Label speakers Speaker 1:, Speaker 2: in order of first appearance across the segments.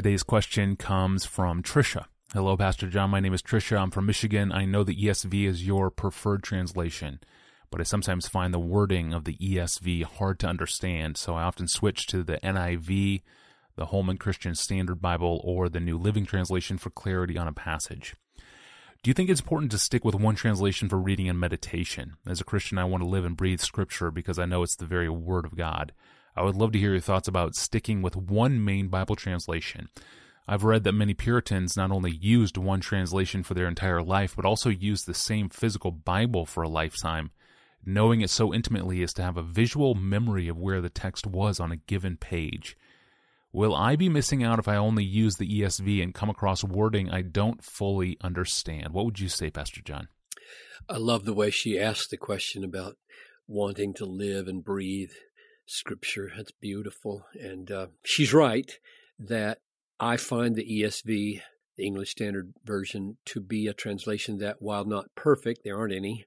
Speaker 1: Today's question comes from Trisha. Hello, Pastor John. My name is Trisha. I'm from Michigan. I know the ESV is your preferred translation, but I sometimes find the wording of the ESV hard to understand, so I often switch to the NIV, the Holman Christian Standard Bible, or the New Living Translation for clarity on a passage. Do you think it's important to stick with one translation for reading and meditation? As a Christian, I want to live and breathe Scripture because I know it's the very Word of God. I would love to hear your thoughts about sticking with one main Bible translation. I've read that many Puritans not only used one translation for their entire life, but also used the same physical Bible for a lifetime. Knowing it so intimately is to have a visual memory of where the text was on a given page. Will I be missing out if I only use the ESV and come across wording I don't fully understand? What would you say, Pastor John?
Speaker 2: I love the way she asked the question about wanting to live and breathe scripture. That's beautiful. And uh, she's right that I find the ESV, the English Standard Version, to be a translation that, while not perfect, there aren't any,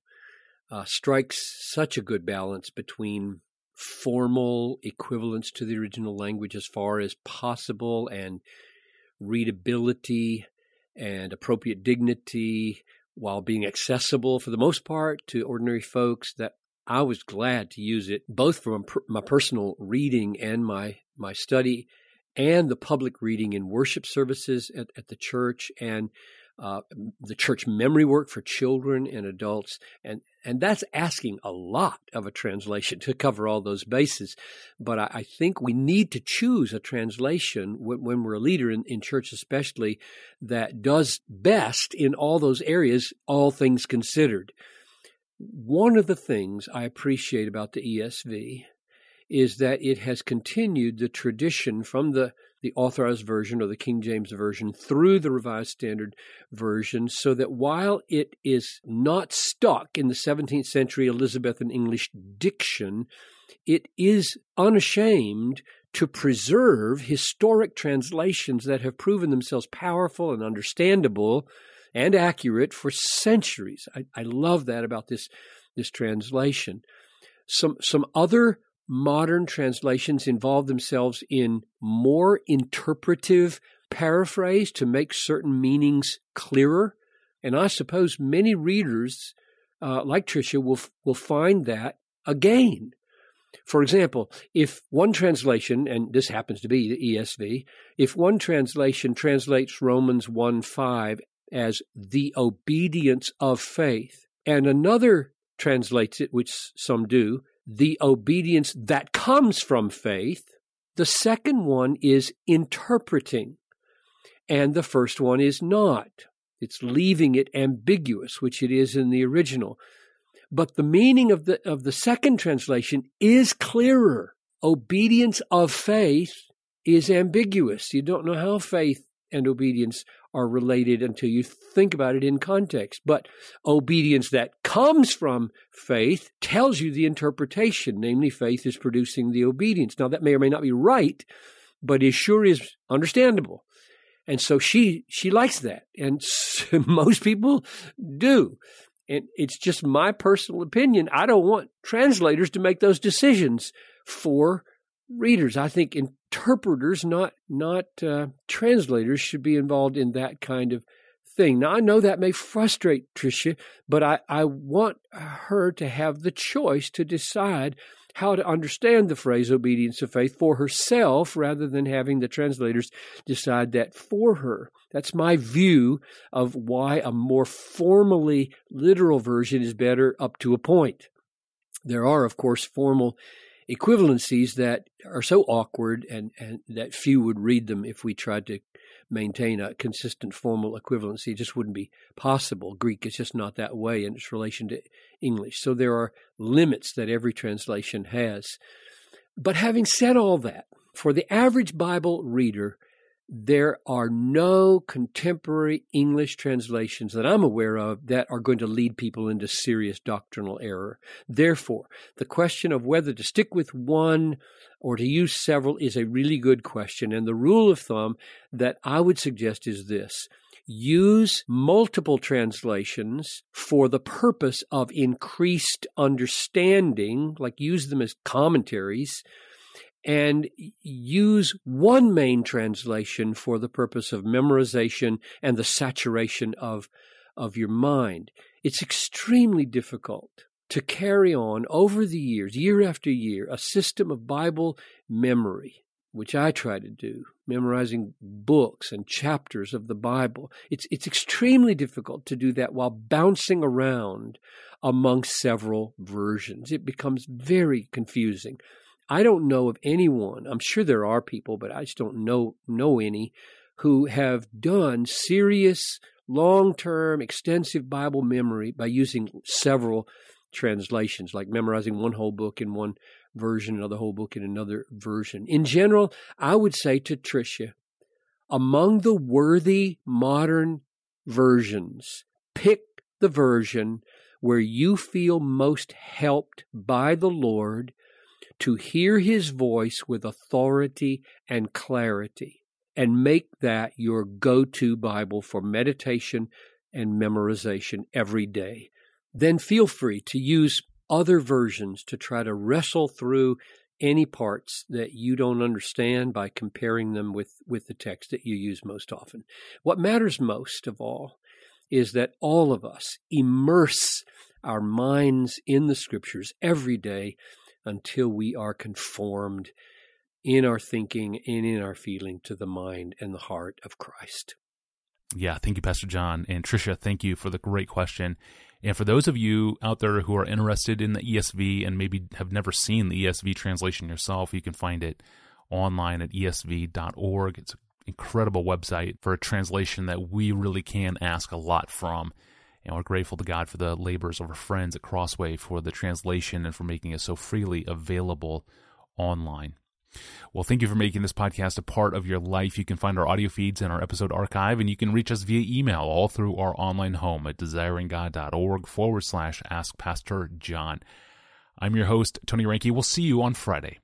Speaker 2: uh, strikes such a good balance between formal equivalence to the original language as far as possible and readability and appropriate dignity while being accessible for the most part to ordinary folks that I was glad to use it both for my personal reading and my my study and the public reading in worship services at, at the church and uh, the church memory work for children and adults, and and that's asking a lot of a translation to cover all those bases. But I, I think we need to choose a translation when, when we're a leader in, in church, especially that does best in all those areas, all things considered. One of the things I appreciate about the ESV is that it has continued the tradition from the the authorized version or the King James version through the Revised Standard Version, so that while it is not stuck in the 17th century Elizabethan English diction, it is unashamed to preserve historic translations that have proven themselves powerful and understandable and accurate for centuries. I, I love that about this, this translation. Some, some other modern translations involve themselves in more interpretive paraphrase to make certain meanings clearer. And I suppose many readers, uh, like Tricia, will, will find that a gain. For example, if one translation, and this happens to be the ESV, if one translation translates Romans 1 5 as the obedience of faith, and another translates it, which some do, the obedience that comes from faith. The second one is interpreting, and the first one is not. It's leaving it ambiguous, which it is in the original. But the meaning of the, of the second translation is clearer. Obedience of faith is ambiguous. You don't know how faith and obedience are related until you think about it in context. But obedience that comes from faith tells you the interpretation, namely, faith is producing the obedience. Now, that may or may not be right, but it sure is understandable. And so she she likes that, and most people do. And it's just my personal opinion. I don't want translators to make those decisions for readers. I think interpreters, not not uh, translators, should be involved in that kind of thing. Now I know that may frustrate Tricia, but I, I want her to have the choice to decide how to understand the phrase obedience of faith for herself rather than having the translators decide that for her. That's my view of why a more formally literal version is better up to a point. There are, of course, formal equivalencies that are so awkward and, and that few would read them if we tried to maintain a consistent formal equivalency. It just wouldn't be possible. Greek is just not that way in its relation to English. So there are limits that every translation has. But having said all that, for the average Bible reader, there are no contemporary English translations that I'm aware of that are going to lead people into serious doctrinal error. Therefore, the question of whether to stick with one or to use several is a really good question. And the rule of thumb that I would suggest is this use multiple translations for the purpose of increased understanding, like use them as commentaries and use one main translation for the purpose of memorization and the saturation of, of your mind. It's extremely difficult to carry on over the years, year after year, a system of Bible memory, which I try to do, memorizing books and chapters of the Bible. It's, it's extremely difficult to do that while bouncing around among several versions. It becomes very confusing. I don't know of anyone, I'm sure there are people, but I just don't know, know any, who have done serious, long term, extensive Bible memory by using several translations, like memorizing one whole book in one version, another whole book in another version. In general, I would say to Tricia, among the worthy modern versions, pick the version where you feel most helped by the Lord to hear his voice with authority and clarity, and make that your go to Bible for meditation and memorization every day. Then feel free to use other versions to try to wrestle through any parts that you don't understand by comparing them with, with the text that you use most often. What matters most of all is that all of us immerse our minds in the scriptures every day until we are conformed in our thinking and in our feeling to the mind and the heart of Christ.
Speaker 1: Yeah, thank you, Pastor John. And Tricia, thank you for the great question. And for those of you out there who are interested in the ESV and maybe have never seen the ESV translation yourself, you can find it online at esv.org. It's an incredible website for a translation that we really can ask a lot from. And we're grateful to God for the labors of our friends at Crossway for the translation and for making it so freely available online. Well, thank you for making this podcast a part of your life. You can find our audio feeds and our episode archive, and you can reach us via email all through our online home at desiringgod.org forward slash ask Pastor John. I'm your host, Tony Reinke. We'll see you on Friday.